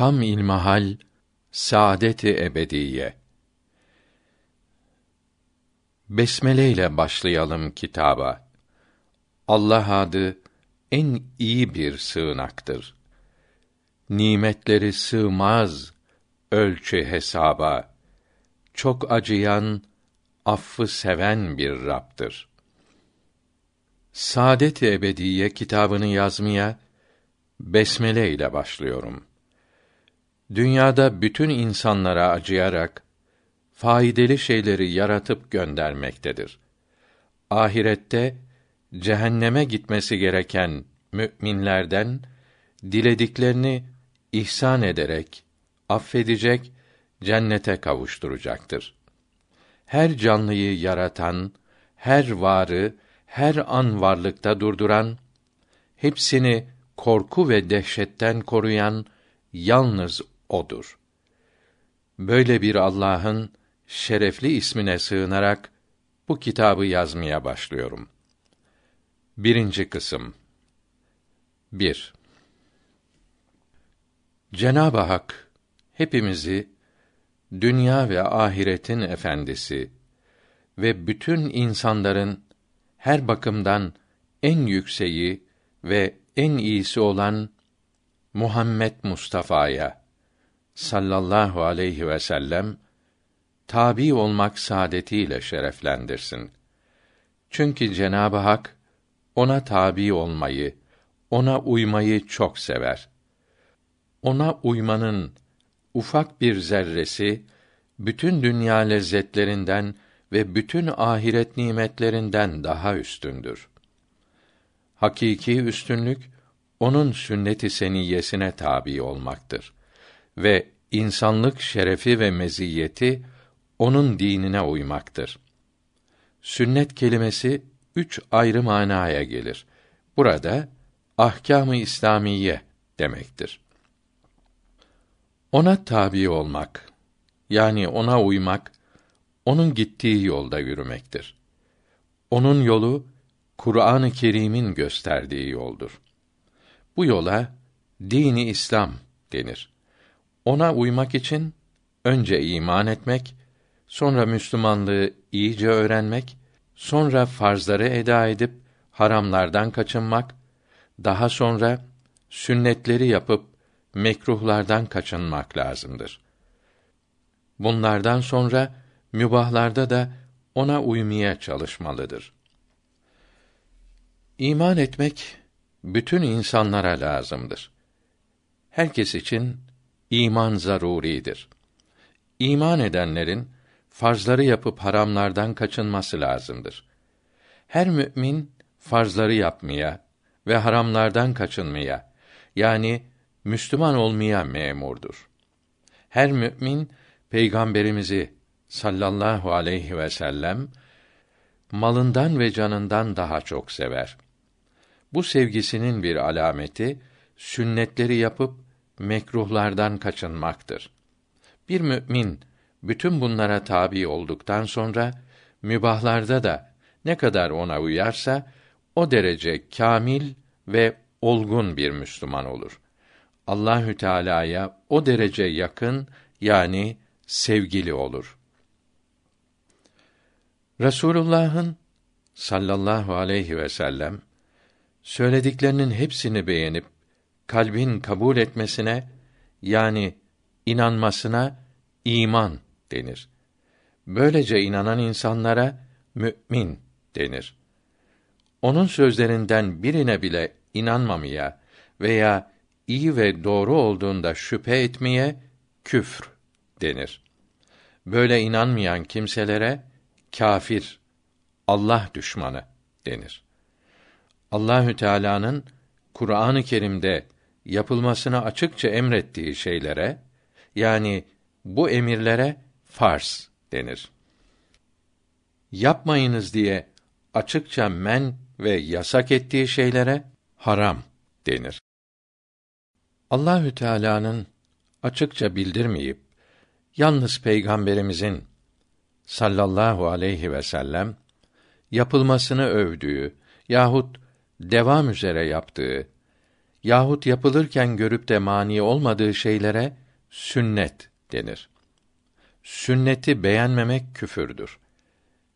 Tam ilmahal saadeti ebediye. Besmele ile başlayalım kitaba. Allah adı en iyi bir sığınaktır. Nimetleri sığmaz ölçü hesaba. Çok acıyan, affı seven bir Rabb'dir. Saadet-i Ebediye kitabını yazmaya besmele ile başlıyorum. Dünyada bütün insanlara acıyarak faydalı şeyleri yaratıp göndermektedir. Ahirette cehenneme gitmesi gereken müminlerden dilediklerini ihsan ederek affedecek, cennete kavuşturacaktır. Her canlıyı yaratan, her varı her an varlıkta durduran, hepsini korku ve dehşetten koruyan yalnız odur. Böyle bir Allah'ın şerefli ismine sığınarak bu kitabı yazmaya başlıyorum. Birinci kısım 1. Cenab-ı Hak hepimizi dünya ve ahiretin efendisi ve bütün insanların her bakımdan en yükseği ve en iyisi olan Muhammed Mustafa'ya sallallahu aleyhi ve sellem tabi olmak saadetiyle şereflendirsin. Çünkü Cenabı Hak ona tabi olmayı, ona uymayı çok sever. Ona uymanın ufak bir zerresi bütün dünya lezzetlerinden ve bütün ahiret nimetlerinden daha üstündür. Hakiki üstünlük onun sünnet-i seniyyesine tabi olmaktır ve insanlık şerefi ve meziyeti onun dinine uymaktır. Sünnet kelimesi üç ayrı manaya gelir. Burada ahkâm-ı İslamiye demektir. Ona tabi olmak yani ona uymak onun gittiği yolda yürümektir. Onun yolu Kur'an-ı Kerim'in gösterdiği yoldur. Bu yola dini İslam denir. Ona uymak için önce iman etmek, sonra Müslümanlığı iyice öğrenmek, sonra farzları eda edip haramlardan kaçınmak, daha sonra sünnetleri yapıp mekruhlardan kaçınmak lazımdır. Bunlardan sonra mübahlarda da ona uymaya çalışmalıdır. İman etmek bütün insanlara lazımdır. Herkes için iman zaruridir. İman edenlerin farzları yapıp haramlardan kaçınması lazımdır. Her mümin farzları yapmaya ve haramlardan kaçınmaya yani Müslüman olmaya memurdur. Her mümin peygamberimizi sallallahu aleyhi ve sellem malından ve canından daha çok sever. Bu sevgisinin bir alameti sünnetleri yapıp mekruhlardan kaçınmaktır. Bir mümin bütün bunlara tabi olduktan sonra mübahlarda da ne kadar ona uyarsa o derece kamil ve olgun bir Müslüman olur. Allahü Teala'ya o derece yakın yani sevgili olur. Resulullah'ın sallallahu aleyhi ve sellem söylediklerinin hepsini beğenip kalbin kabul etmesine yani inanmasına iman denir. Böylece inanan insanlara mümin denir. Onun sözlerinden birine bile inanmamaya veya iyi ve doğru olduğunda şüphe etmeye küfr denir. Böyle inanmayan kimselere kafir, Allah düşmanı denir. Allahü Teala'nın Kur'an-ı Kerim'de yapılmasını açıkça emrettiği şeylere yani bu emirlere farz denir. Yapmayınız diye açıkça men ve yasak ettiği şeylere haram denir. Allahü Teala'nın açıkça bildirmeyip yalnız peygamberimizin sallallahu aleyhi ve sellem yapılmasını övdüğü yahut devam üzere yaptığı yahut yapılırken görüp de mani olmadığı şeylere sünnet denir. Sünneti beğenmemek küfürdür.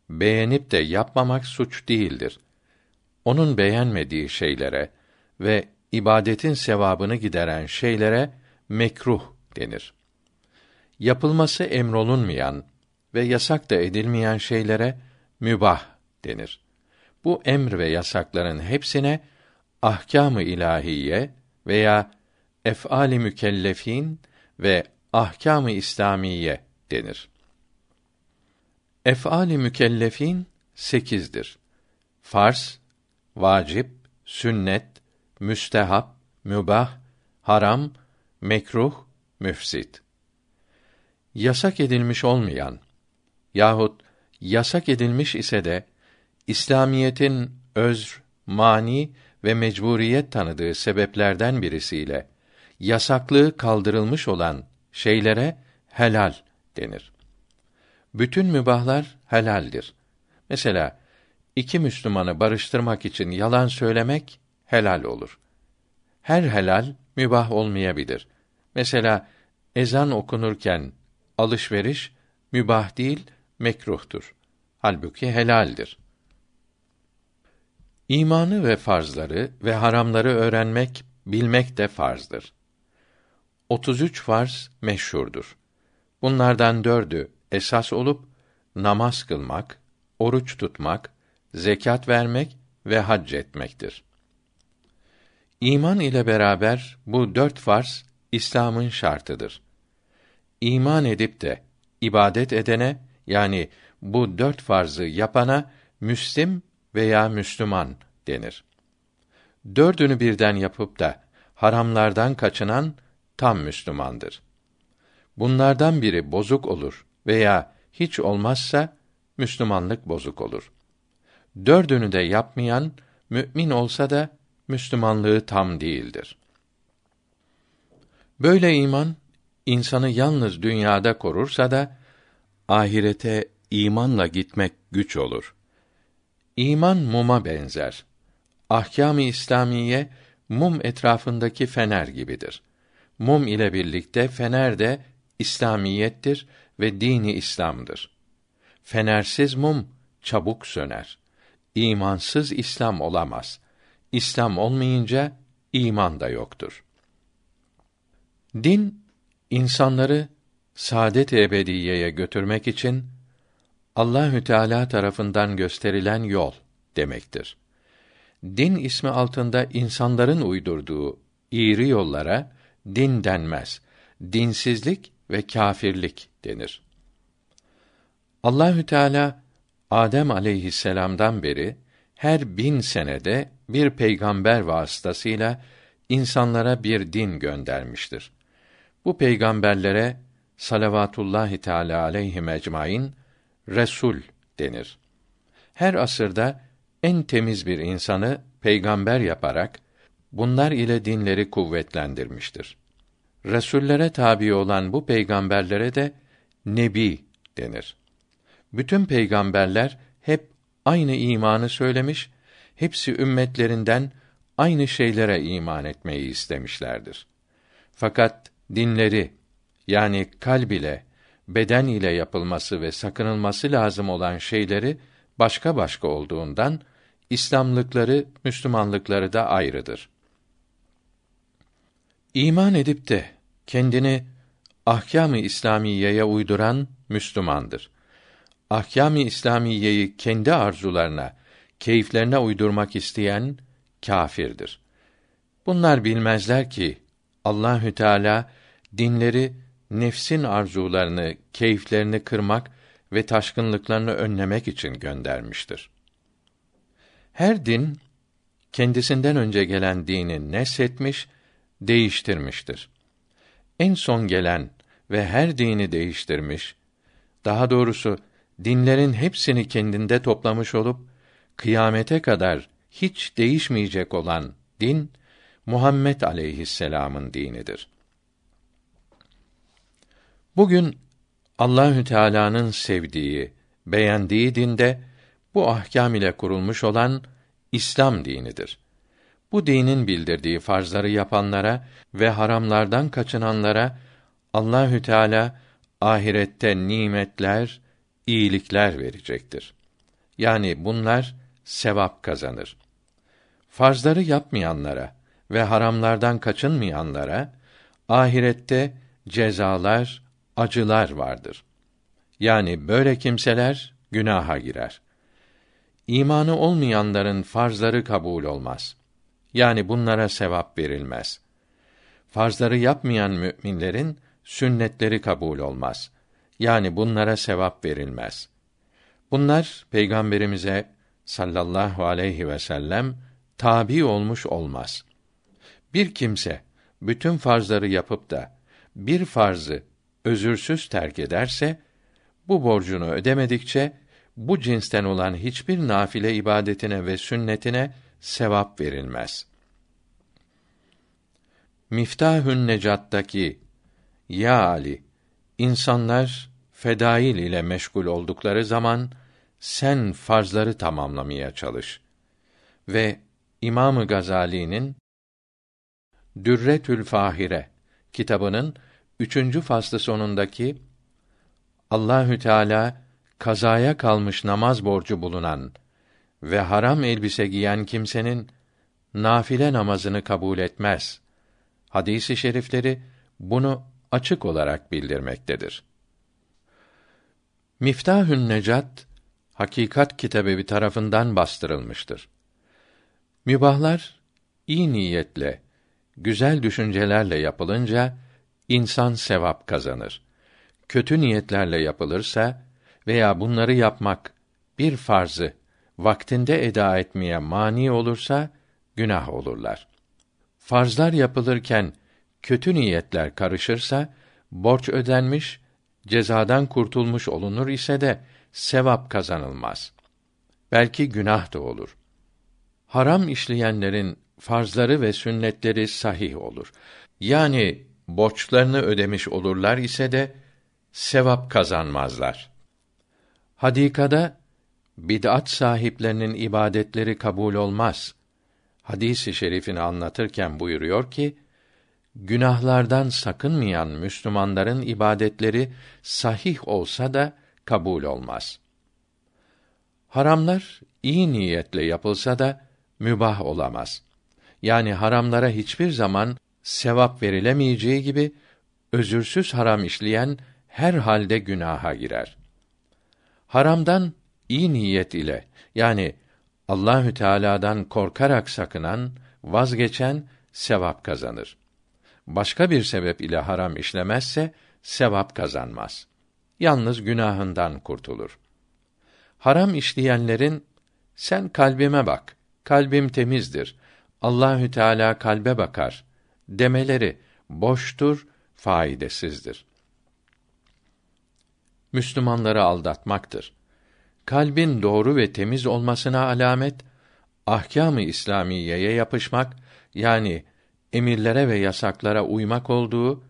Beğenip de yapmamak suç değildir. Onun beğenmediği şeylere ve ibadetin sevabını gideren şeylere mekruh denir. Yapılması emrolunmayan ve yasak da edilmeyen şeylere mübah denir. Bu emr ve yasakların hepsine ahkâm-ı ilahiye veya ef'ali mükellefin ve ahkâm-ı İslamiye denir. Ef'ali mükellefin sekizdir. Farz, vacip, sünnet, müstehap, mübah, haram, mekruh, müfsit. Yasak edilmiş olmayan yahut yasak edilmiş ise de İslamiyetin özr, mani ve mecburiyet tanıdığı sebeplerden birisiyle yasaklığı kaldırılmış olan şeylere helal denir. Bütün mübahlar helaldir. Mesela iki Müslümanı barıştırmak için yalan söylemek helal olur. Her helal mübah olmayabilir. Mesela ezan okunurken alışveriş mübah değil, mekruhtur. Halbuki helaldir. İmanı ve farzları ve haramları öğrenmek, bilmek de farzdır. 33 farz meşhurdur. Bunlardan dördü esas olup namaz kılmak, oruç tutmak, zekat vermek ve hac etmektir. İman ile beraber bu dört farz İslam'ın şartıdır. İman edip de ibadet edene yani bu dört farzı yapana müslim veya Müslüman denir. Dördünü birden yapıp da haramlardan kaçınan tam Müslümandır. Bunlardan biri bozuk olur veya hiç olmazsa Müslümanlık bozuk olur. Dördünü de yapmayan mümin olsa da Müslümanlığı tam değildir. Böyle iman insanı yalnız dünyada korursa da ahirete imanla gitmek güç olur. İman muma benzer. Ahkâm-ı İslamiye mum etrafındaki fener gibidir. Mum ile birlikte fener de İslamiyettir ve dini İslam'dır. Fenersiz mum çabuk söner. İmansız İslam olamaz. İslam olmayınca iman da yoktur. Din insanları saadet ebediyeye götürmek için Allahü Teala tarafından gösterilen yol demektir. Din ismi altında insanların uydurduğu iğri yollara din denmez. Dinsizlik ve kâfirlik denir. Allahü Teala Adem aleyhisselam'dan beri her bin senede bir peygamber vasıtasıyla insanlara bir din göndermiştir. Bu peygamberlere salavatullahi teala aleyhi ecmaîn resul denir. Her asırda en temiz bir insanı peygamber yaparak bunlar ile dinleri kuvvetlendirmiştir. Resullere tabi olan bu peygamberlere de nebi denir. Bütün peygamberler hep aynı imanı söylemiş, hepsi ümmetlerinden aynı şeylere iman etmeyi istemişlerdir. Fakat dinleri yani kalb ile, beden ile yapılması ve sakınılması lazım olan şeyleri başka başka olduğundan İslamlıkları, Müslümanlıkları da ayrıdır. İman edip de kendini ahkâm-ı İslamiyeye uyduran Müslümandır. Ahkâm-ı İslamiyeyi kendi arzularına, keyiflerine uydurmak isteyen kâfirdir. Bunlar bilmezler ki Allahü Teala dinleri nefsin arzularını, keyiflerini kırmak ve taşkınlıklarını önlemek için göndermiştir. Her din kendisinden önce gelen dini neshetmiş, değiştirmiştir. En son gelen ve her dini değiştirmiş, daha doğrusu dinlerin hepsini kendinde toplamış olup kıyamete kadar hiç değişmeyecek olan din Muhammed aleyhisselam'ın dinidir. Bugün Allahü Teala'nın sevdiği, beğendiği dinde bu ahkâm ile kurulmuş olan İslam dinidir. Bu dinin bildirdiği farzları yapanlara ve haramlardan kaçınanlara Allahü Teala ahirette nimetler, iyilikler verecektir. Yani bunlar sevap kazanır. Farzları yapmayanlara ve haramlardan kaçınmayanlara ahirette cezalar, acılar vardır. Yani böyle kimseler günaha girer. İmanı olmayanların farzları kabul olmaz. Yani bunlara sevap verilmez. Farzları yapmayan müminlerin sünnetleri kabul olmaz. Yani bunlara sevap verilmez. Bunlar peygamberimize sallallahu aleyhi ve sellem tabi olmuş olmaz. Bir kimse bütün farzları yapıp da bir farzı özürsüz terk ederse bu borcunu ödemedikçe bu cinsten olan hiçbir nafile ibadetine ve sünnetine sevap verilmez. Miftahün Necat'taki Ya Ali insanlar fedail ile meşgul oldukları zaman sen farzları tamamlamaya çalış. Ve İmamı Gazali'nin Dürretül Fahire kitabının üçüncü faslı sonundaki Allahü Teala kazaya kalmış namaz borcu bulunan ve haram elbise giyen kimsenin nafile namazını kabul etmez. Hadisi şerifleri bunu açık olarak bildirmektedir. Miftahün Necat Hakikat Kitabevi tarafından bastırılmıştır. Mübahlar iyi niyetle, güzel düşüncelerle yapılınca insan sevap kazanır. Kötü niyetlerle yapılırsa veya bunları yapmak bir farzı vaktinde eda etmeye mani olursa günah olurlar. Farzlar yapılırken kötü niyetler karışırsa borç ödenmiş, cezadan kurtulmuş olunur ise de sevap kazanılmaz. Belki günah da olur. Haram işleyenlerin farzları ve sünnetleri sahih olur. Yani borçlarını ödemiş olurlar ise de sevap kazanmazlar. Hadikada bid'at sahiplerinin ibadetleri kabul olmaz. Hadisi şerifini anlatırken buyuruyor ki, günahlardan sakınmayan Müslümanların ibadetleri sahih olsa da kabul olmaz. Haramlar iyi niyetle yapılsa da mübah olamaz. Yani haramlara hiçbir zaman sevap verilemeyeceği gibi özürsüz haram işleyen her halde günaha girer. Haramdan iyi niyet ile yani Allahü Teala'dan korkarak sakınan, vazgeçen sevap kazanır. Başka bir sebep ile haram işlemezse sevap kazanmaz. Yalnız günahından kurtulur. Haram işleyenlerin sen kalbime bak. Kalbim temizdir. Allahü Teala kalbe bakar demeleri boştur, faydasızdır. Müslümanları aldatmaktır. Kalbin doğru ve temiz olmasına alamet ahkâm-ı İslamiyeye yapışmak yani emirlere ve yasaklara uymak olduğu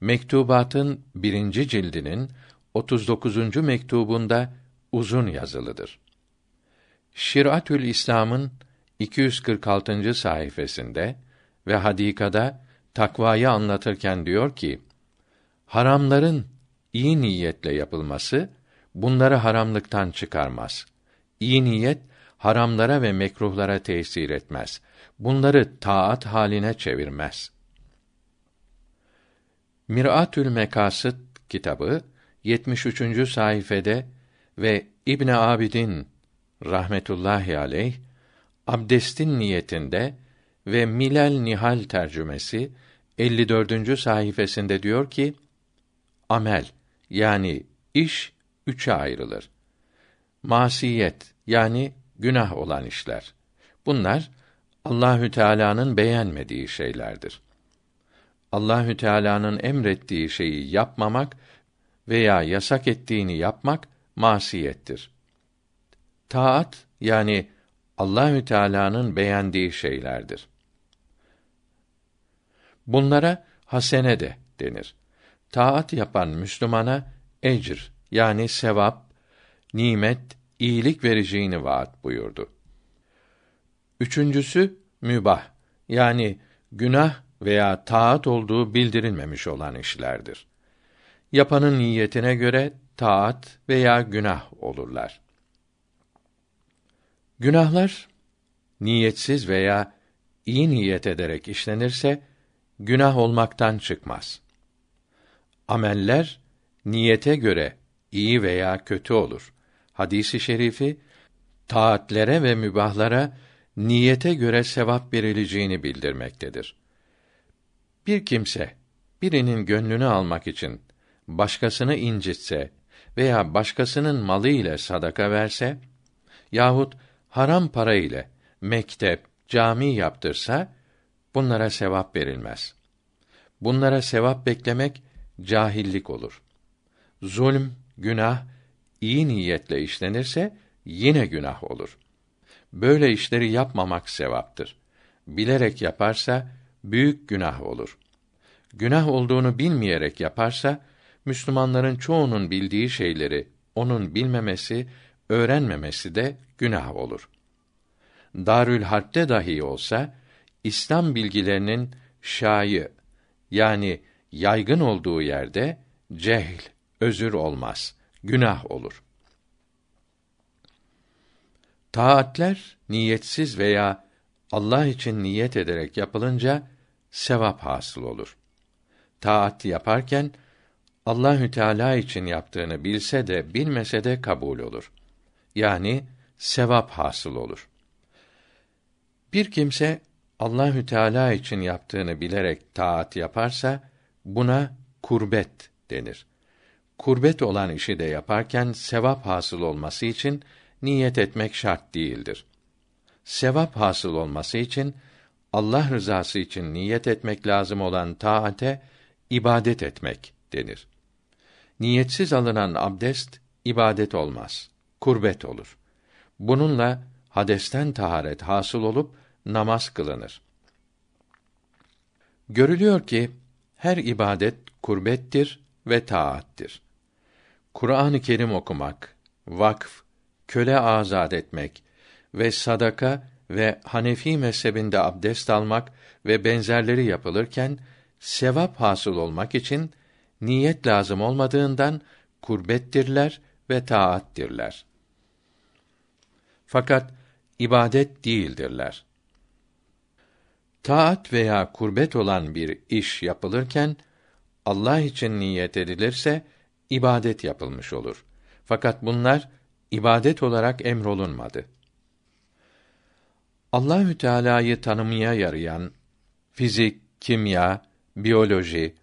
mektubatın birinci cildinin 39. mektubunda uzun yazılıdır. Şiratül İslam'ın 246. sayfasında ve hadikada takvayı anlatırken diyor ki: Haramların iyi niyetle yapılması bunları haramlıktan çıkarmaz. İyi niyet haramlara ve mekruhlara tesir etmez. Bunları taat haline çevirmez. Miratül Mekasıt kitabı 73. sayfede ve İbn Abidin rahmetullahi aleyh abdestin niyetinde ve Milal Nihal tercümesi 54. sayfasında diyor ki: Amel yani iş üçe ayrılır. Masiyet yani günah olan işler. Bunlar Allahü Teala'nın beğenmediği şeylerdir. Allahü Teala'nın emrettiği şeyi yapmamak veya yasak ettiğini yapmak masiyettir. Taat yani Allahü Teala'nın beğendiği şeylerdir. Bunlara hasene de denir. Taat yapan Müslümana ecr yani sevap, nimet, iyilik vereceğini vaat buyurdu. Üçüncüsü mübah Yani günah veya taat olduğu bildirilmemiş olan işlerdir. Yapanın niyetine göre taat veya günah olurlar. Günahlar niyetsiz veya iyi niyet ederek işlenirse günah olmaktan çıkmaz. Ameller niyete göre iyi veya kötü olur. Hadisi şerifi taatlere ve mübahlara niyete göre sevap verileceğini bildirmektedir. Bir kimse birinin gönlünü almak için başkasını incitse veya başkasının malı ile sadaka verse yahut haram para ile mektep, cami yaptırsa bunlara sevap verilmez. Bunlara sevap beklemek cahillik olur. Zulm, günah iyi niyetle işlenirse yine günah olur. Böyle işleri yapmamak sevaptır. Bilerek yaparsa büyük günah olur. Günah olduğunu bilmeyerek yaparsa Müslümanların çoğunun bildiği şeyleri onun bilmemesi, öğrenmemesi de günah olur. Darül Harp'te dahi olsa İslam bilgilerinin şayı yani yaygın olduğu yerde cehl, özür olmaz, günah olur. Taatler niyetsiz veya Allah için niyet ederek yapılınca sevap hasıl olur. Taat yaparken Allahü Teala için yaptığını bilse de bilmese de kabul olur. Yani sevap hasıl olur. Bir kimse Allahü Teala için yaptığını bilerek taat yaparsa buna kurbet denir. Kurbet olan işi de yaparken sevap hasıl olması için niyet etmek şart değildir. Sevap hasıl olması için Allah rızası için niyet etmek lazım olan taate ibadet etmek denir. Niyetsiz alınan abdest ibadet olmaz, kurbet olur. Bununla hadesten taharet hasıl olup namaz kılınır. Görülüyor ki her ibadet kurbettir ve taattir. Kur'an-ı Kerim okumak, vakf, köle azad etmek ve sadaka ve Hanefi mezhebinde abdest almak ve benzerleri yapılırken sevap hasıl olmak için niyet lazım olmadığından kurbettirler ve taattirler. Fakat ibadet değildirler. Taat veya kurbet olan bir iş yapılırken Allah için niyet edilirse ibadet yapılmış olur. Fakat bunlar ibadet olarak emrolunmadı. Allahü Teala'yı tanımaya yarayan fizik, kimya, biyoloji,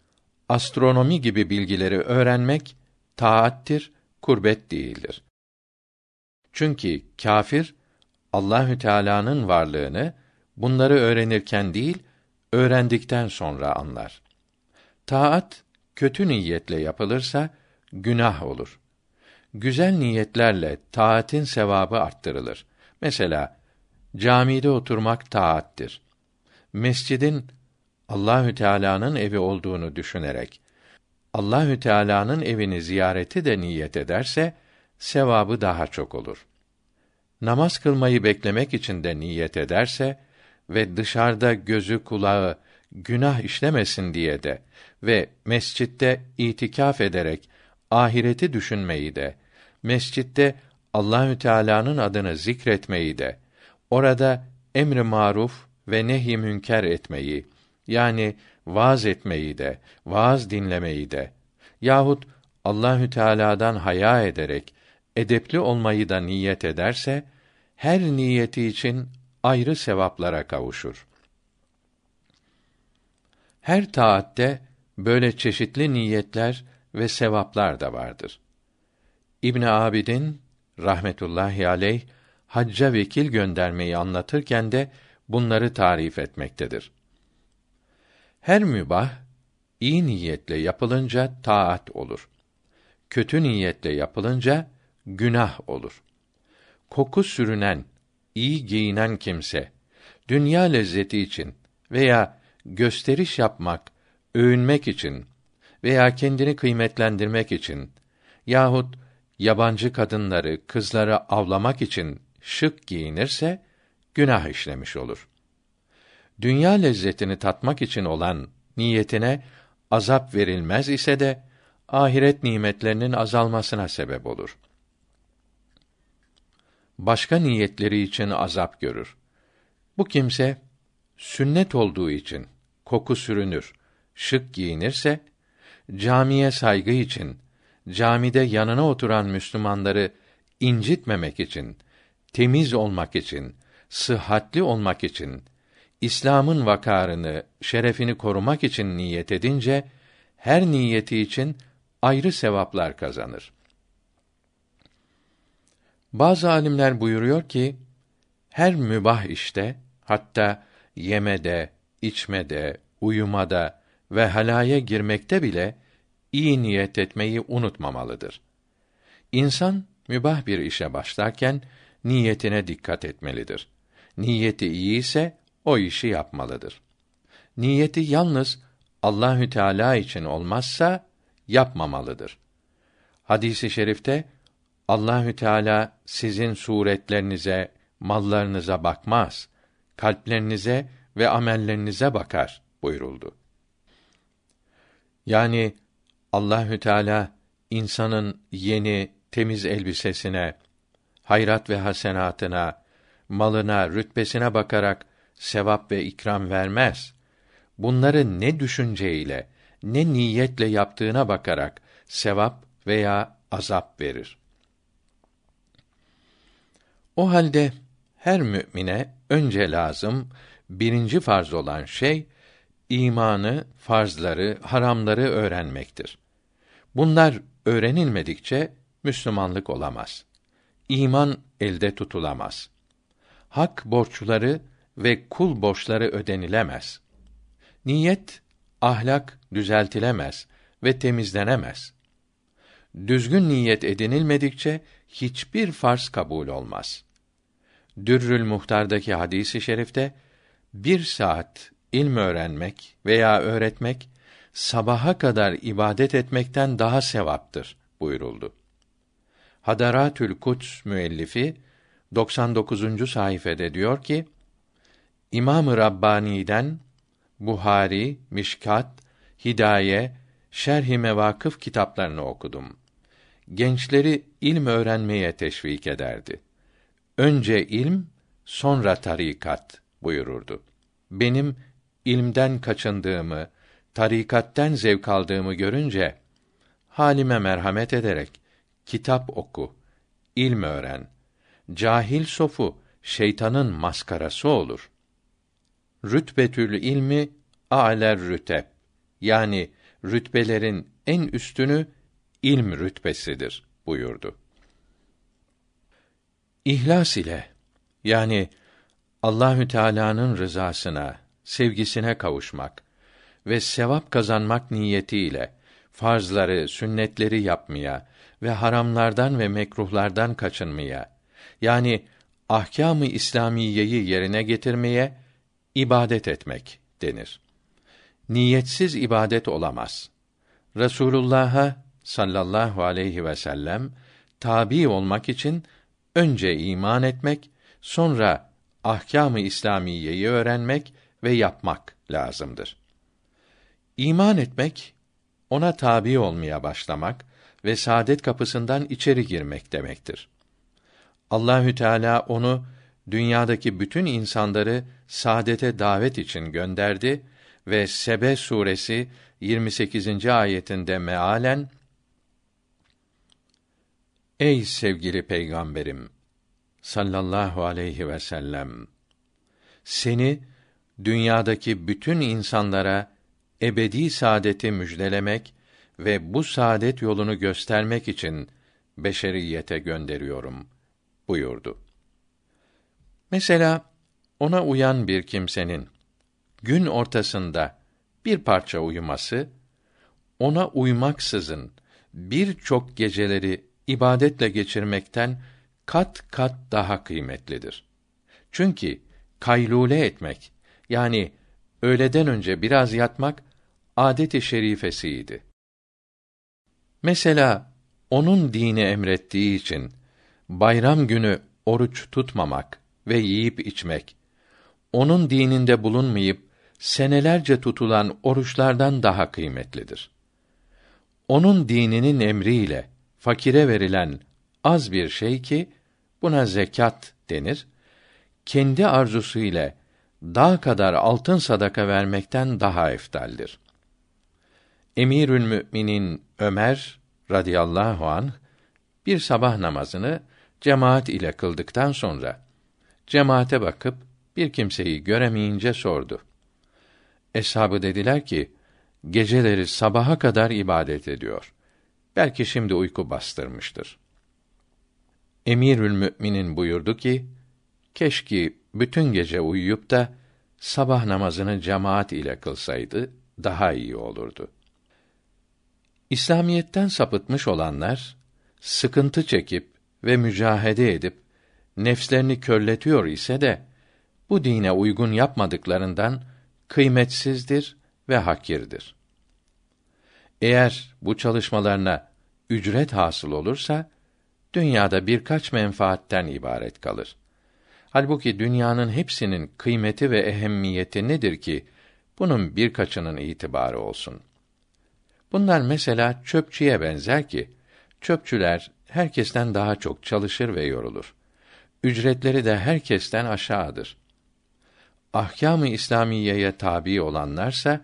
astronomi gibi bilgileri öğrenmek taattir, kurbet değildir. Çünkü kafir Allahü Teala'nın varlığını bunları öğrenirken değil, öğrendikten sonra anlar. Taat kötü niyetle yapılırsa günah olur. Güzel niyetlerle taatin sevabı arttırılır. Mesela camide oturmak taattir. Mescidin Allahü Teala'nın evi olduğunu düşünerek Allahü Teala'nın evini ziyareti de niyet ederse sevabı daha çok olur. Namaz kılmayı beklemek için de niyet ederse ve dışarıda gözü kulağı günah işlemesin diye de ve mescitte itikaf ederek ahireti düşünmeyi de mescitte Allahü Teala'nın adını zikretmeyi de orada emri maruf ve nehy münker etmeyi yani vaaz etmeyi de vaaz dinlemeyi de yahut Allahü Teala'dan haya ederek edepli olmayı da niyet ederse her niyeti için ayrı sevaplara kavuşur. Her taatte böyle çeşitli niyetler ve sevaplar da vardır. İbn Abidin rahmetullahi aleyh hacca vekil göndermeyi anlatırken de bunları tarif etmektedir. Her mübah iyi niyetle yapılınca taat olur. Kötü niyetle yapılınca günah olur. Koku sürünen, iyi giyinen kimse dünya lezzeti için veya gösteriş yapmak, övünmek için veya kendini kıymetlendirmek için yahut yabancı kadınları, kızları avlamak için şık giyinirse günah işlemiş olur. dünya lezzetini tatmak için olan niyetine azap verilmez ise de ahiret nimetlerinin azalmasına sebep olur. Başka niyetleri için azap görür. Bu kimse sünnet olduğu için koku sürünür, şık giyinirse camiye saygı için camide yanına oturan Müslümanları incitmemek için, temiz olmak için, sıhhatli olmak için, İslam'ın vakarını, şerefini korumak için niyet edince her niyeti için ayrı sevaplar kazanır. Bazı alimler buyuruyor ki her mübah işte hatta yemede, içmede, uyumada ve halaya girmekte bile iyi niyet etmeyi unutmamalıdır. İnsan mübah bir işe başlarken niyetine dikkat etmelidir. Niyeti iyi ise o işi yapmalıdır. Niyeti yalnız Allahü Teala için olmazsa yapmamalıdır. Hadisi şerifte Allahü Teala sizin suretlerinize, mallarınıza bakmaz, kalplerinize ve amellerinize bakar buyuruldu. Yani Allahü Teala insanın yeni temiz elbisesine, hayrat ve hasenatına, malına, rütbesine bakarak sevap ve ikram vermez. Bunları ne düşünceyle, ne niyetle yaptığına bakarak sevap veya azap verir. O halde her mümine önce lazım birinci farz olan şey imanı, farzları, haramları öğrenmektir. Bunlar öğrenilmedikçe Müslümanlık olamaz. İman elde tutulamaz. Hak borçları ve kul borçları ödenilemez. Niyet, ahlak düzeltilemez ve temizlenemez. Düzgün niyet edinilmedikçe hiçbir farz kabul olmaz. Dürrül Muhtar'daki hadisi şerifte bir saat ilm öğrenmek veya öğretmek sabaha kadar ibadet etmekten daha sevaptır buyuruldu. Hadaratül Kuts müellifi 99. sayfede diyor ki: İmam-ı Rabbani'den Buhari, Mişkat, Hidaye, Şerh-i Mevakıf kitaplarını okudum. Gençleri ilm öğrenmeye teşvik ederdi. Önce ilm, sonra tarikat buyururdu. Benim ilmden kaçındığımı, tarikatten zevk aldığımı görünce halime merhamet ederek kitap oku, ilm öğren. Cahil sofu şeytanın maskarası olur. Rütbetül ilmi a'ler rüteb. Yani rütbelerin en üstünü ilm rütbesidir buyurdu. İhlas ile yani Allahü Teala'nın rızasına, sevgisine kavuşmak ve sevap kazanmak niyetiyle farzları, sünnetleri yapmaya ve haramlardan ve mekruhlardan kaçınmaya yani ahkâm-ı İslamiyeyi yerine getirmeye ibadet etmek denir. Niyetsiz ibadet olamaz. Resulullah'a sallallahu aleyhi ve sellem tabi olmak için önce iman etmek, sonra ahkâm-ı İslamiyeyi öğrenmek ve yapmak lazımdır. İman etmek ona tabi olmaya başlamak ve saadet kapısından içeri girmek demektir. Allahü Teala onu dünyadaki bütün insanları saadete davet için gönderdi ve Sebe suresi 28. ayetinde mealen Ey sevgili peygamberim sallallahu aleyhi ve sellem seni dünyadaki bütün insanlara ebedi saadeti müjdelemek ve bu saadet yolunu göstermek için beşeriyete gönderiyorum buyurdu. Mesela ona uyan bir kimsenin gün ortasında bir parça uyuması ona uymaksızın birçok geceleri ibadetle geçirmekten kat kat daha kıymetlidir. Çünkü kaylule etmek yani öğleden önce biraz yatmak adet-i şerifesiydi. Mesela onun dini emrettiği için bayram günü oruç tutmamak ve yiyip içmek onun dininde bulunmayıp senelerce tutulan oruçlardan daha kıymetlidir. Onun dininin emriyle fakire verilen az bir şey ki buna zekat denir. Kendi arzusu ile dağ kadar altın sadaka vermekten daha eftaldir. Emirül Müminin Ömer radıyallahu anh bir sabah namazını cemaat ile kıldıktan sonra cemaate bakıp bir kimseyi göremeyince sordu. Eshabı dediler ki, geceleri sabaha kadar ibadet ediyor. Belki şimdi uyku bastırmıştır. Emirül Müminin buyurdu ki, keşke bütün gece uyuyup da sabah namazını cemaat ile kılsaydı daha iyi olurdu. İslamiyetten sapıtmış olanlar sıkıntı çekip ve mücahede edip nefslerini körletiyor ise de bu dine uygun yapmadıklarından kıymetsizdir ve hakirdir. Eğer bu çalışmalarına ücret hasıl olursa dünyada birkaç menfaatten ibaret kalır. Halbuki dünyanın hepsinin kıymeti ve ehemmiyeti nedir ki bunun birkaçının itibarı olsun? Bunlar mesela çöpçüye benzer ki çöpçüler herkesten daha çok çalışır ve yorulur. Ücretleri de herkesten aşağıdır. Ahkâm-ı İslamiyeye tabi olanlarsa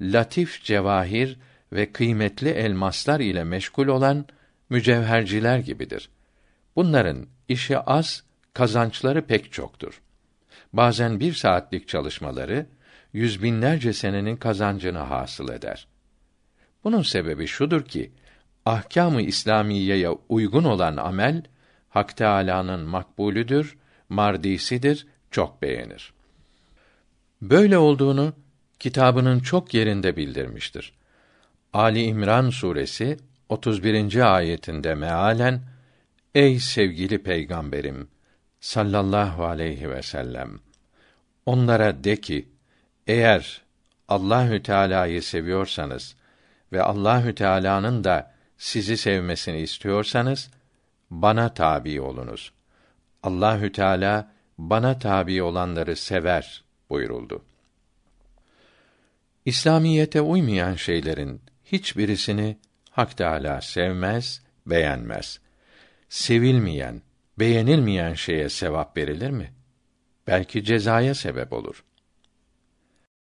latif cevahir ve kıymetli elmaslar ile meşgul olan mücevherciler gibidir. Bunların işi az, kazançları pek çoktur. Bazen bir saatlik çalışmaları yüz binlerce senenin kazancını hasıl eder. Bunun sebebi şudur ki ahkâm-ı İslamiyeye uygun olan amel Hak Teâlâ'nın makbulüdür, mardisidir, çok beğenir. Böyle olduğunu kitabının çok yerinde bildirmiştir. Ali İmran suresi 31. ayetinde mealen Ey sevgili peygamberim sallallahu aleyhi ve sellem onlara de ki eğer Allahü Teala'yı seviyorsanız ve Allahü Teala'nın da sizi sevmesini istiyorsanız bana tabi olunuz. Allahü Teala bana tabi olanları sever buyuruldu. İslamiyete uymayan şeylerin hiçbirisini Hak Teâlâ sevmez, beğenmez. Sevilmeyen, beğenilmeyen şeye sevap verilir mi? Belki cezaya sebep olur.